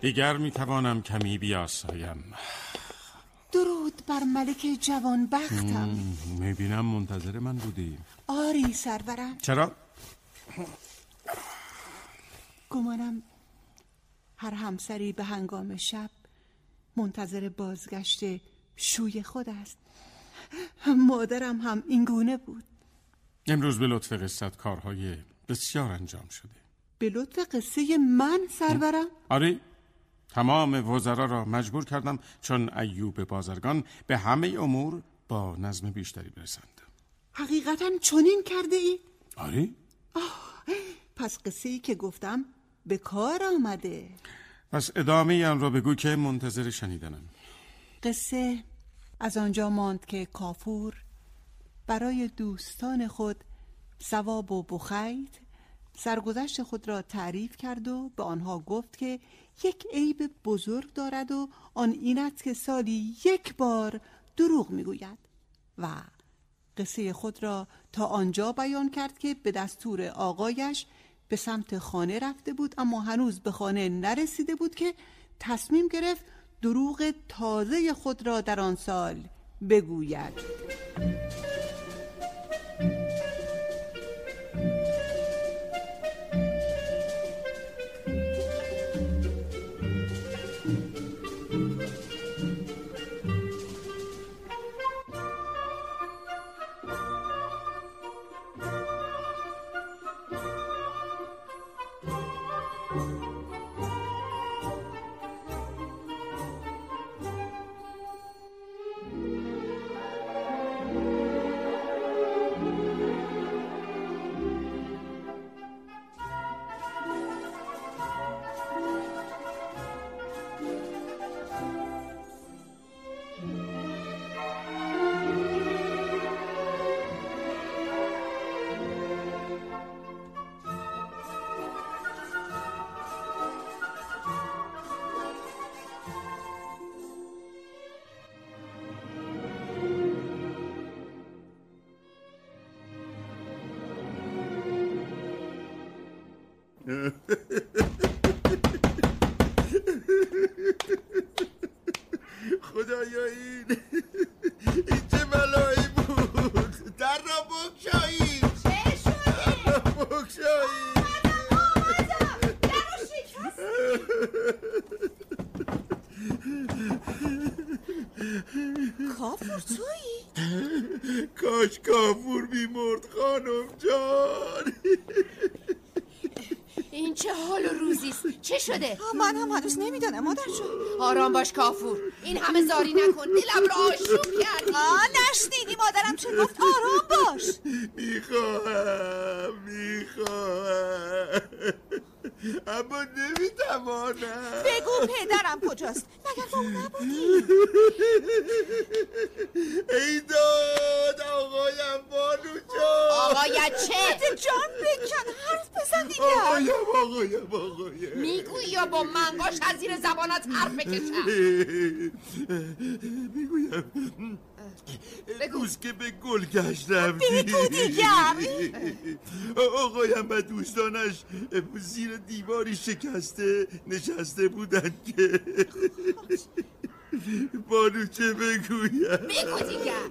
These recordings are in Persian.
دیگر می‌توانم کمی بیاسایم. درود بر ملک جوان بختم. می‌بینم منتظر من بودی. آری سرورم. چرا؟ گمانم هر همسری به هنگام شب منتظر بازگشت شوی خود است. مادرم هم این گونه بود. امروز به لطف قصت کارهای بسیار انجام شده. به لطف قصه من سرورم؟ آره تمام وزرا را مجبور کردم چون ایوب بازرگان به همه امور با نظم بیشتری برسند. حقیقتا چنین کرده ای؟ آره پس قصه ای که گفتم به کار آمده. پس ادامه آن را بگو که منتظر شنیدنم. قصه از آنجا ماند که کافور برای دوستان خود سواب و بخیت سرگذشت خود را تعریف کرد و به آنها گفت که یک عیب بزرگ دارد و آن این است که سالی یک بار دروغ می‌گوید. و قصه خود را تا آنجا بیان کرد که به دستور آقایش به سمت خانه رفته بود اما هنوز به خانه نرسیده بود که تصمیم گرفت دروغ تازه خود را در آن سال بگوید. کاش کافور بیمرد خانم جان. این چه حال و روزیست چه شده؟ من هم هنوز نمی‌دانم مادر جون. آرام باش کافور. این همه زاری نکن. دلم را آشوب کردی. آه نشنیدی مادرم چه گفت آرام باش. می‌خواهم می‌خواهم. اما نمی‌توانم. بگو پدرم کجاست. مگر با اون نبودی؟ ای داد آقایم بانو جان. آقایت چه؟ جان بکن حرف بزن دیگر آقایم آقایم آقایم. می‌گویی یا با منقاش از زیر زبانت حرف بکشم؟ می‌گویم. روز که به گلگشت رفتی بگو دیگر. آقایم و دوستانش زیر دیواری شکسته نشسته بودند که بانو چه بگویم؟ بگو دیگر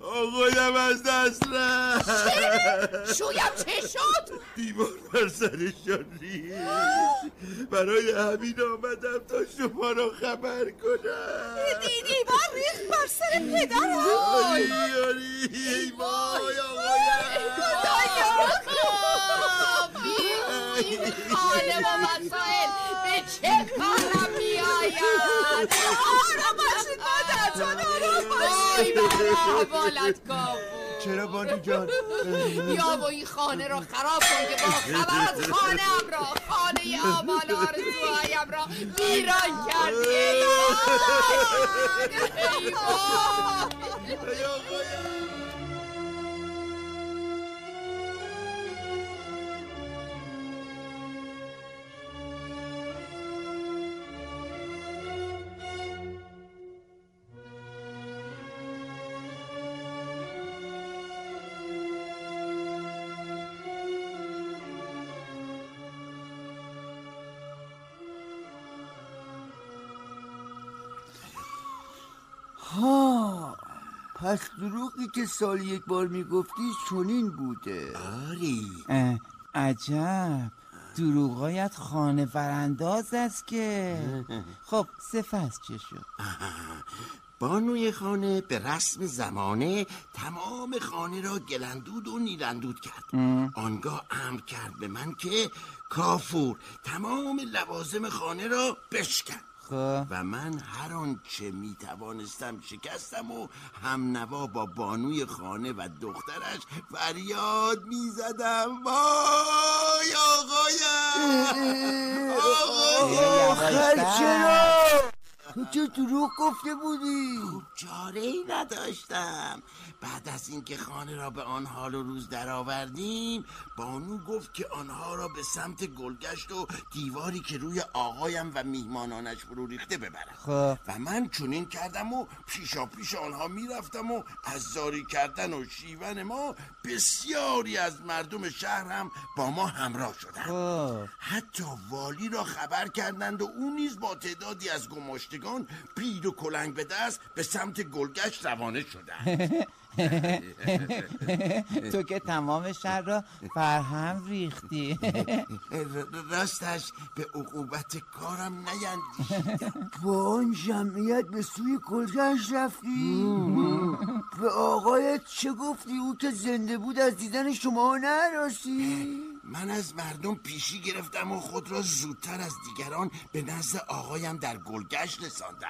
آقایم از دست رفت. شویم چه شد؟ دیوار بر سرشان برای همین آمدم تا شما را خبر کنم. دیدی بار ریخت بر سر پدرم. آی آری ای وای این خانه و مسائل به چه کارم میآید آرام باشید مادر جان آرام کافور چرا بانو جان بیا و این خانه را خراب کن که با خبر از خانه ام را خانه آمال آرزوهایم را ویران کردی ای پس دروغی که سال یک بار می‌گفتی چنین بوده. آری. اه، عجب. دروغایت خانه ورانداز است که. خب سپس چه شد؟ بانوی خانه به رسم زمانه تمام خانه را گلندود و نیرندود کرد. آنگاه امر کرد به من که کافور تمام لوازم خانه را بشکن. خب و من هر آنچه می توانستم شکستم و هم نوا با بانوی خانه و دخترش فریاد می زدم وای آقایم! آقایم! آخر چرا؟ تو چه دروغ گفته بودی؟ چاره ای نداشتم. بعد از اینکه خانه را به آن حال و روز درآوردیم بانو گفت که آنها را به سمت گلگشت و دیواری که روی آقایم و میهمانانش فرو ریخته ببرم. خب. و من چنین کردم و پیشا پیش آنها می‌رفتم و از زاری کردن و شیون ما بسیاری از مردم شهر هم با ما همراه شدند. خب. حتی والی را خبر کردند و او نیز با تعدادی از گماشتگان پیر و کلنگ به دست به سمت گلگشت روانه شدند تو که تمام شهر را فرهم ریختی. راستش به عقوبت کارم نیندیشیدم. با آن جمعیت به سوی گلگشت رفتی؟ به آقایت چه گفتی؟ او که زنده بود از دیدن شما نراستی؟ من از مردم پیشی گرفتم و خود را زودتر از دیگران به نزد آقایم در گلگشت رساندم.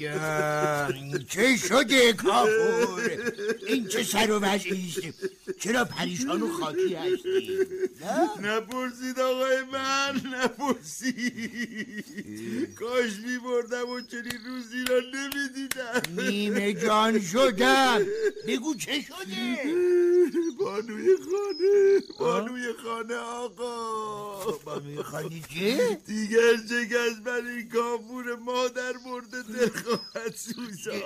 عجب. چه شده کافور؟ این چه سر و وضعیست چرا پریشان و خاکی هستی نپرسید آقای من نپرسید. کاش می بردم و چنین روزی را نمی دیدم نیمه جان شدم. بگو چه شده؟ بانوی خانه بانوی خانه آقا. با می‌خوانی چه؟ دیگر شکست بر این کافور مادر مرده دل خواهد سوزان.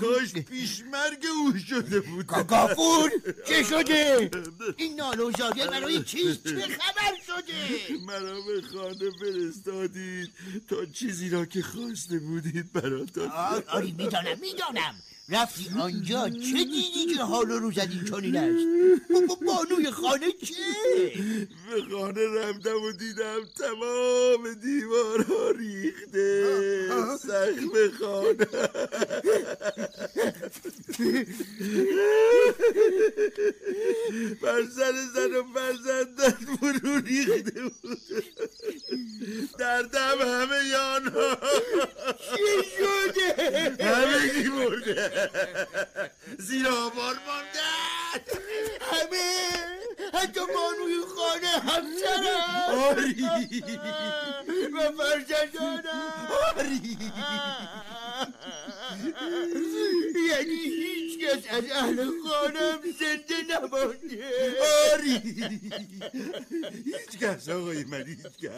کاش پیشمرگ او شده بود کافور چه شده؟ این زاریه برای چیست؟ چه خبر شده؟ مرا به خانه فرستادید تا چیزی را که خواسته بودید براتان آ- آری می‌دانم می‌دانم رفتی آنجا چه دیدی که حال و روزت این چنین است؟ با- با بانوی خانه چه؟ به خانه رفتم و دیدم تمام دیوارها ریخته. سقف خانه. بر سر زن و فرزندت فرو ریخته بود. در دم همه آنها چه مرده زیر آوار ماندن. همه حتی بانوی خانه همسرم. آری. و فرزندانم. آری. یعنی کس از اهل خانم زنده نمانده آری هیچ کس آقای من هیچ کس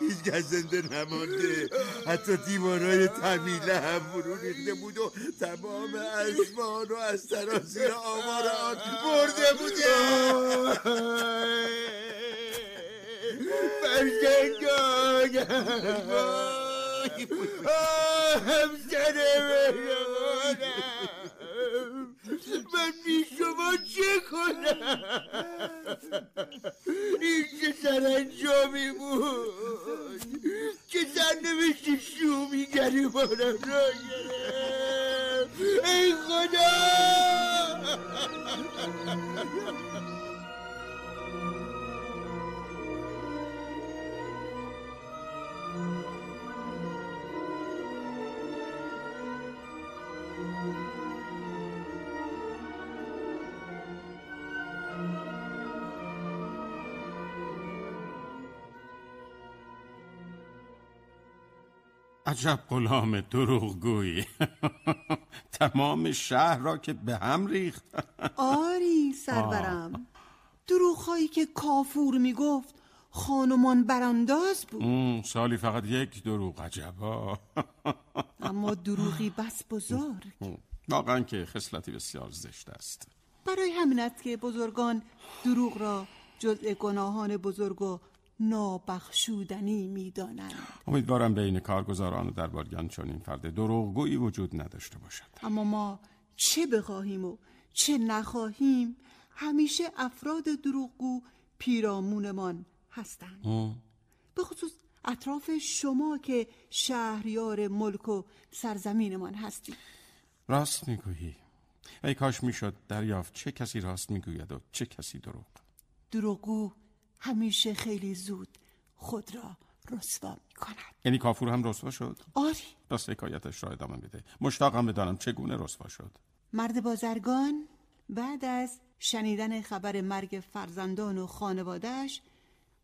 هیچ کس زنده نمانده حتی دیوارای تمیله هم فرو ریخته بود و تمام اسبان و از سراسیر آوار آن برده بوده فرزندانم آه، همسر مهربانم من بی شما چه کنم؟ این چه سرانجامی بود؟ چه سرنوشت شومی گریبانم را گرفت. ای خدا! عجب غلام دروغگویی. تمام شهر را که به هم ریخت. آری سرورم. دروغهایی که کافور می‌گفت خانمان برانداز بود. سالی فقط یک دروغ عجبا. اما دروغی بس بزرگ. واقعا که خصلتی بسیار زشت است. برای همین است که بزرگان دروغ را جزء گناهان بزرگ و نابخشودنی می‌دانند. امیدوارم بین کارگزاران و درباریان چون این فرد دروغگویی وجود نداشته باشد. اما ما چه بخواهیم و چه نخواهیم همیشه افراد دروغگو پیرامونمان هستند. به خصوص اطراف شما که شهریار ملک و سرزمینمان هستید. راست می‌گویی. ای کاش می‌شد دریافت چه کسی راست می‌گوید و چه کسی دروغ. دروغگو همیشه خیلی زود خود را رسوا می کند یعنی کافور هم رسوا شد؟ آری. پس حکایتش را ادامه بده مشتاقم بدانم چگونه رسوا شد؟ مرد بازرگان بعد از شنیدن خبر مرگ فرزندان و خانوادهش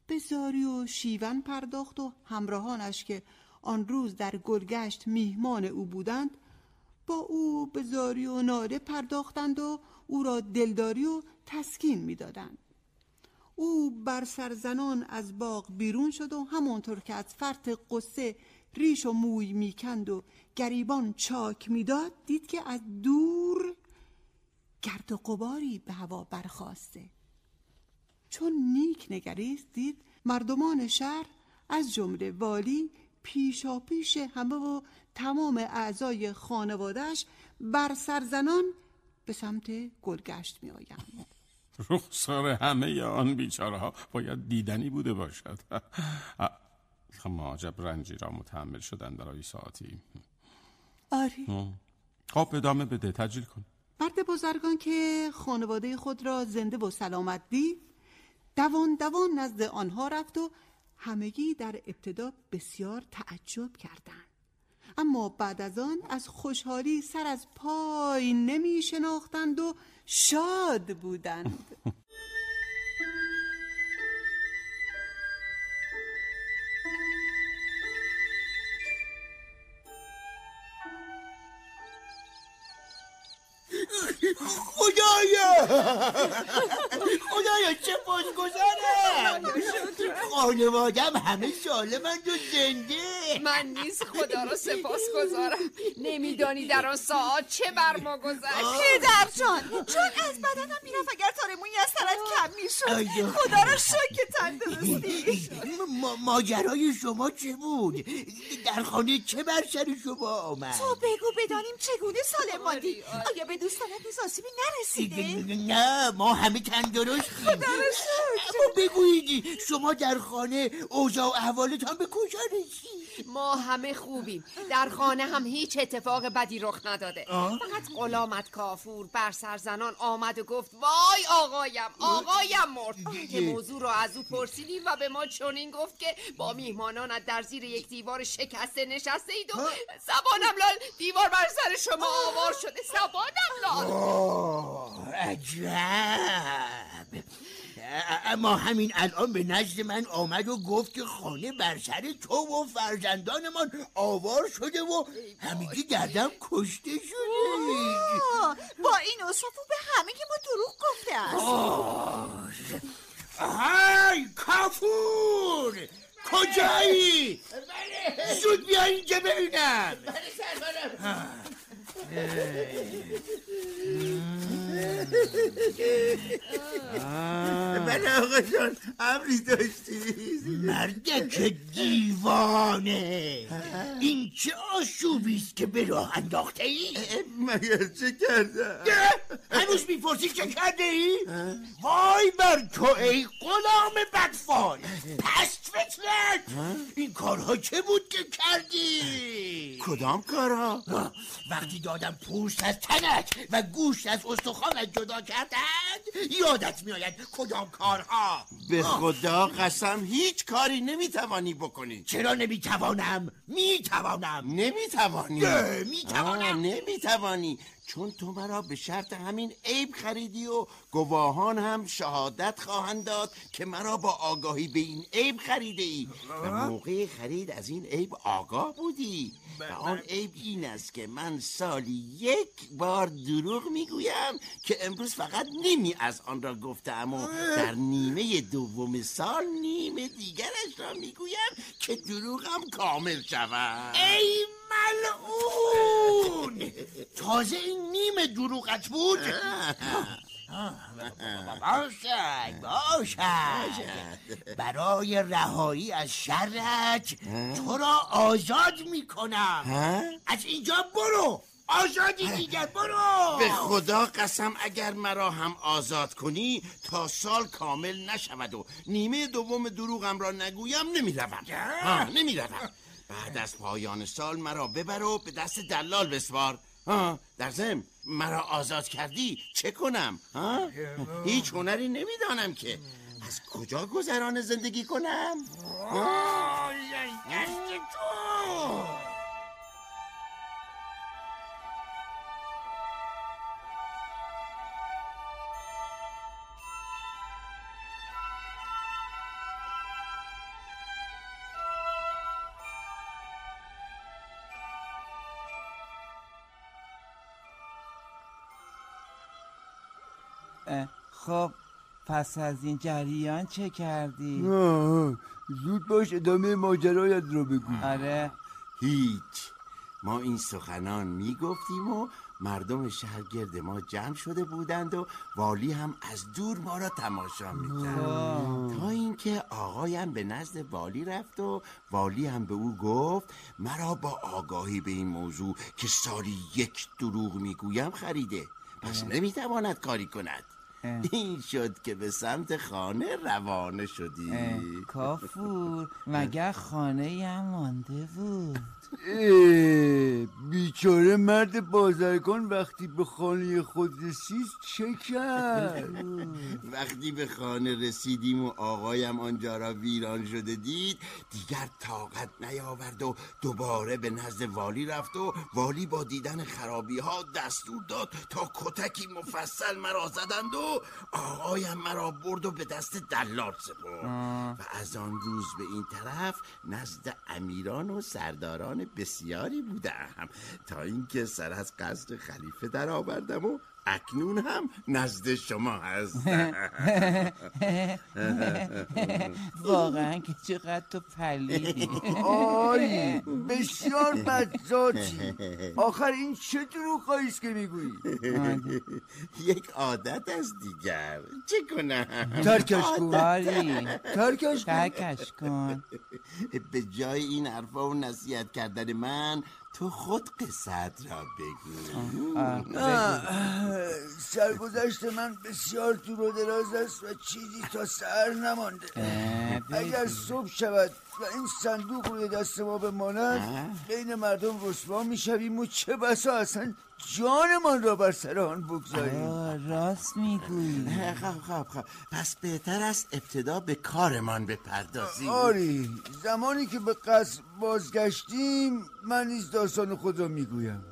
به زاری و شیون پرداخت و همراهانش که آن روز در گلگشت میهمان او بودند با او به زاری و ناله پرداختند و او را دلداری و تسکین می‌دادند. او بر سرزنان از باغ بیرون شد و همانطور که از فرط قصه ریش و موی می‌کند و گریبان چاک می‌داد دید که از دور گرد و قباری به هوا برخواسته چون نیک نگریست دید مردمان شهر از جمله والی پیشا پیش همه و تمام اعضای خانوادهش بر سرزنان به سمت گلگشت می آیند رخسار همه آن بیچاره ها باید دیدنی بوده باشد. اما عجب رنجی را متحمل شدن برای ساعتی. آری خب ادامه بده تجلیل کن. مرد بزرگان که خانواده خود را زنده و سلامت دید دوان دوان نزد آنها رفت و همگی در ابتدا بسیار تعجب کردند. اما بعد از آن از خوشحالی سر از پای نمی شناختند و شاد بودند. خدایا! چه خوشگذرم خانوادم همه سالمند و زنده. من نیز خدا را سپاس گذارم. نمیدانی در آن ساعت چه بر ما گذشت. پدر جان چون از بدنم می‌رفت اگر تار مویی از سرت کم می‌شد. خدا را شکر تندرستی. ما- ماجرای شما چه بود؟ در خانه چه بر سر شما آمد؟ تو بگو بدانیم چگونه سالم ماندی. آیا به دوستانت نیز آسیبی نرسیده؟ نه ما همه تندرستیم. بگویید شما در خانه اوضاع و احوالتان به کجا رسید ما همه خوبیم. در خانه هم هیچ اتفاق بدی رخ نداده. فقط غلامت کافور بر سرزنان آمد و گفت وای آقایم آقایم مرد. که موضوع را از او پرسیدیم و به ما چنین گفت که با میهمانانت در زیر یک دیوار شکسته نشسته اید و زبانم لال دیوار بر سر شما آوار شده. زبانم لال. آه، عجب. اما همین الان به نزد من آمد و گفت که خانه بر سر تو و فرزندانمان آوار شده و همگی گردم کشته شده. آه، با این اوصاف او به همه که ما دروغ گفته است های کافور کجایی؟ زود بیا اینجا ببینم. بله آقا جان امری داشتی. مردک دیوانه. این چه آشوبی است که به راه انداخته ای؟ مگر چه کردم؟ هنوز می‌پرسی چه کرده ای؟ وای بر تو ای غلام بدفال. پست فطرت این کارها چه بود که کردی؟ کدام کارها؟ وقتی دادم پوست از تنت و گوشت از استخوانت جدا کردند یادت میآید کدام کارها؟ به خدا قسم هیچ کاری نمی‌توانی بکنی. چرا نمی‌توانم؟ می‌توانم. نمی‌توانی. نه، می‌توانم. نمی‌توانی. چون تو مرا به شرط همین عیب خریدی و گواهان هم شهادت خواهند داد که مرا با آگاهی به این عیب خریده ای و موقع خرید از این عیب آگاه بودی. و آن عیب این است که من سالی یک بار دروغ می‌گویم که امروز فقط نمی از آن را گفتم و در نیمه دوم سال نیمه دیگرش را می‌گویم که دروغم کامل شود. ای ملعون! تازه این نیمه دروغت بود. باشد باشد. برای رهایی از شرک تو را آزاد می‌کنم. از اینجا برو. آزادی دیگر برو. به خدا قسم اگر مرا هم آزاد کنی تا سال کامل نشود و نیمه دوم دروغم را نگویم نمی‌روم. نمی‌روم. بعد از پایان سال مرا ببر و به دست دلال بسپار. ها، در ضمن مرا آزاد کردی چه کنم؟ ها؟ هیچ هنری نمی‌دانم که. از کجا گذران زندگی کنم؟ ها؟ خب پس از این جریان چه کردی؟ آه، زود باش ادامه ماجرایت رو بگو. آره. هیچ. ما این سخنان می‌گفتیم و مردم شهر گرد ما جمع شده بودند و والی هم از دور ما را تماشا می‌کرد. تا اینکه آقایم به نزد والی رفت و والی هم به او گفت مرا با آگاهی به این موضوع که سالی یک دروغ می‌گویم خریده. پس نمی‌تواند کاری کند. این شد که به سمت خانه روانه شدی. کافور. مگر خانه هم مانده بود؟ بیچاره مرد بازرگان وقتی به خانه خود رسید چه کرد؟ وقتی به خانه رسیدیم و آقایم آنجا را ویران شده دید دیگر طاقت نیاورد و دوباره به نزد والی رفت و والی با دیدن خرابی ها دستور داد تا کتکی مفصل مرا زدند و آقایم مرا برد و به دست دلال سپرد. و از آن روز به این طرف نزد امیران و سرداران بسیاری بودم. تا اینکه سر از قصد خلیفه در آوردم و اکنون هم نزد شما هستم. واقعا که چقدر تو پلیدی. آی بسیار بدذاتی آخر این چه دروغهایی است که می‌گویی؟ یک عادت از دیگر. چه کنم؟ ترکش کن. آری. ترکش کن. ترکش کن. به جای این حرفا و نصیحت کردن من تو خود قصه‌ات را بگو. سرگذشت من بسیار دور و دراز است و چیزی تا سر نمانده. اگر صبح شود و این صندوق روی دست ما بماند بین مردم رسوا می‌شویم و چه بسا اصلا جانمان را بر سر آن بگذاریم. راست می‌گویی. خب خب خب پس بهتر است ابتدا به کارمان بپردازیم. آری زمانی که به قصر بازگشتیم من نیز داستان خود را می‌گویم.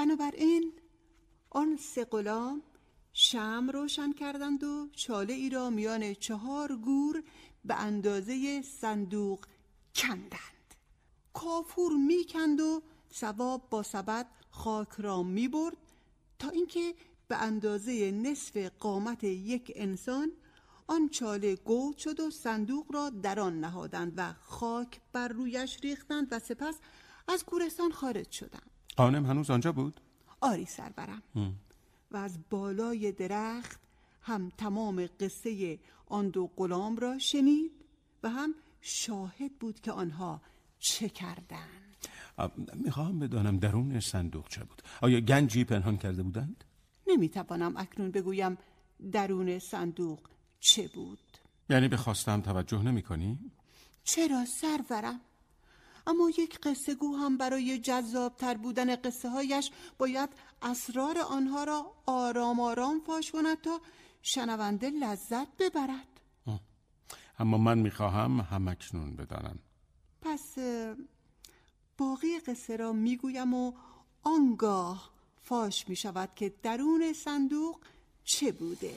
بنابراین آن سه غلام شم روشن کردند و چاله ای را میان چهار گور به اندازه صندوق کندند. کافور می‌کند و سواب با سبد خاک را می‌برد تا اینکه به اندازه نصف قامت یک انسان آن چاله گود شد و صندوق را در آن نهادند و خاک بر رویش ریختند و سپس از گورستان خارج شدند. قانم هنوز آنجا بود؟ آری سرورم و از بالای درخت هم تمام قصه آن دو غلام را شنید و هم شاهد بود که آنها چه کردند می‌خواهم بدانم درون صندوق چه بود آیا گنجی پنهان کرده بودند؟ نمی‌توانم اکنون بگویم درون صندوق چه بود یعنی به خواستم توجه نمی کنی؟ چرا سرورم اما یک قصه گو هم برای جذاب تر بودن قصه هایش باید اسرار آنها را آرام آرام فاش کند تا شنونده لذت ببرد. اما من می‌خواهم همکنون بدانم. پس باقی قصه را می‌گویم و آنگاه فاش می شود که درون صندوق چه بوده.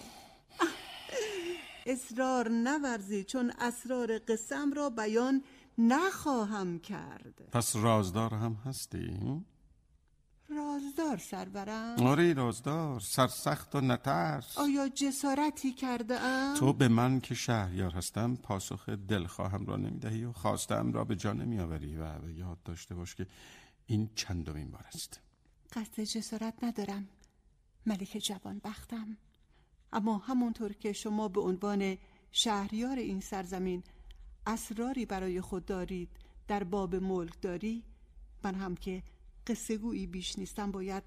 اصرار نورزی چون اسرار قسم را بیان نخواهم کرد. پس رازدار هم هستی؟ رازدار سرورم. آره رازدار. سرسخت و نترس. آیا جسارتی کرده ام؟ تو به من که شهریار هستم پاسخ دلخواهم را نمی‌دهی و خواستم را به جا نمیآوری. و به یاد داشته باش که این چندمین بار است. قصد جسارت ندارم. ملک جوان بختم. اما همونطور که شما به عنوان شهریار این سرزمین اسراری برای خود دارید در باب ملک داری؟ من هم که قصه گویی بیش نیستم باید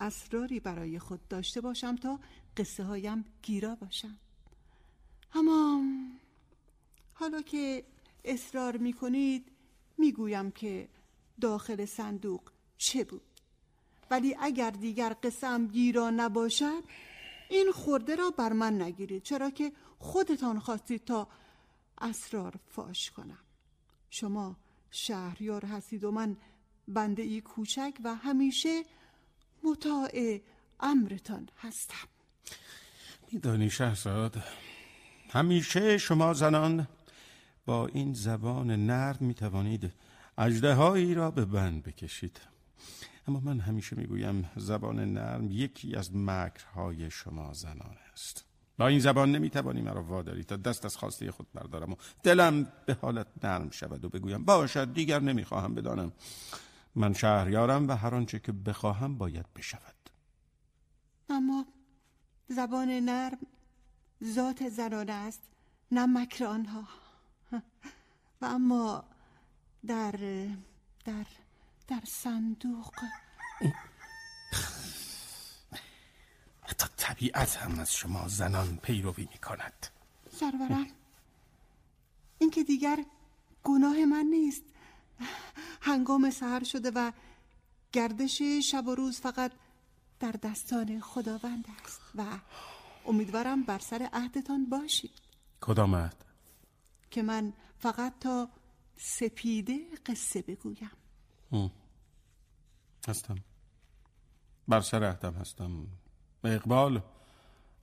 اسراری برای خود داشته باشم تا قصه هایم گیرا باشم. اما حالا که اصرار می کنید می گویم که داخل صندوق چه بود؟ ولی اگر دیگر قسم گیرا نباشد این خورده را بر من نگیرید چرا که خودتان خواستید تا اسرار فاش کنم. شما شهریار هستید و من بنده ای کوچک و همیشه مطاع امرتان هستم. میدانی شهرزاد همیشه شما زنان با این زبان نرم می‌توانید اجده را به بند بکشید. اما من همیشه می‌گویم زبان نرم یکی از مکرهای شما زنان است. با این زبان نمی‌توانی مرا واداری. تا دست از خواسته خود بردارم و دلم به حالت نرم شود و بگویم باشد دیگر نمی‌خواهم بدانم. من شهریارم و هر آنچه که بخواهم باید بشود. اما زبان نرم ذات زنانه است نه مکر آنها. و اما در در در صندوق. حتی طبیعت هم از شما زنان پیروی می کند سرورم این که دیگر گناه من نیست. هنگام سهر شده و گردش شب و روز فقط در دستان خداوند است و امیدوارم بر سر عهدتان باشید. کدام عهد؟ که من فقط تا سپیده قصه بگویم. هستم. بر سر عهدم هستم. و اقبال.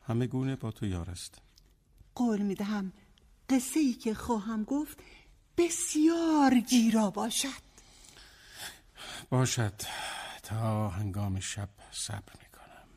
همه گونه با تو یار است. قول می‌دهم قصه ای که خواهم گفت بسیار گیرا باشد. باشد. تا هنگام شب صبر می‌کنم.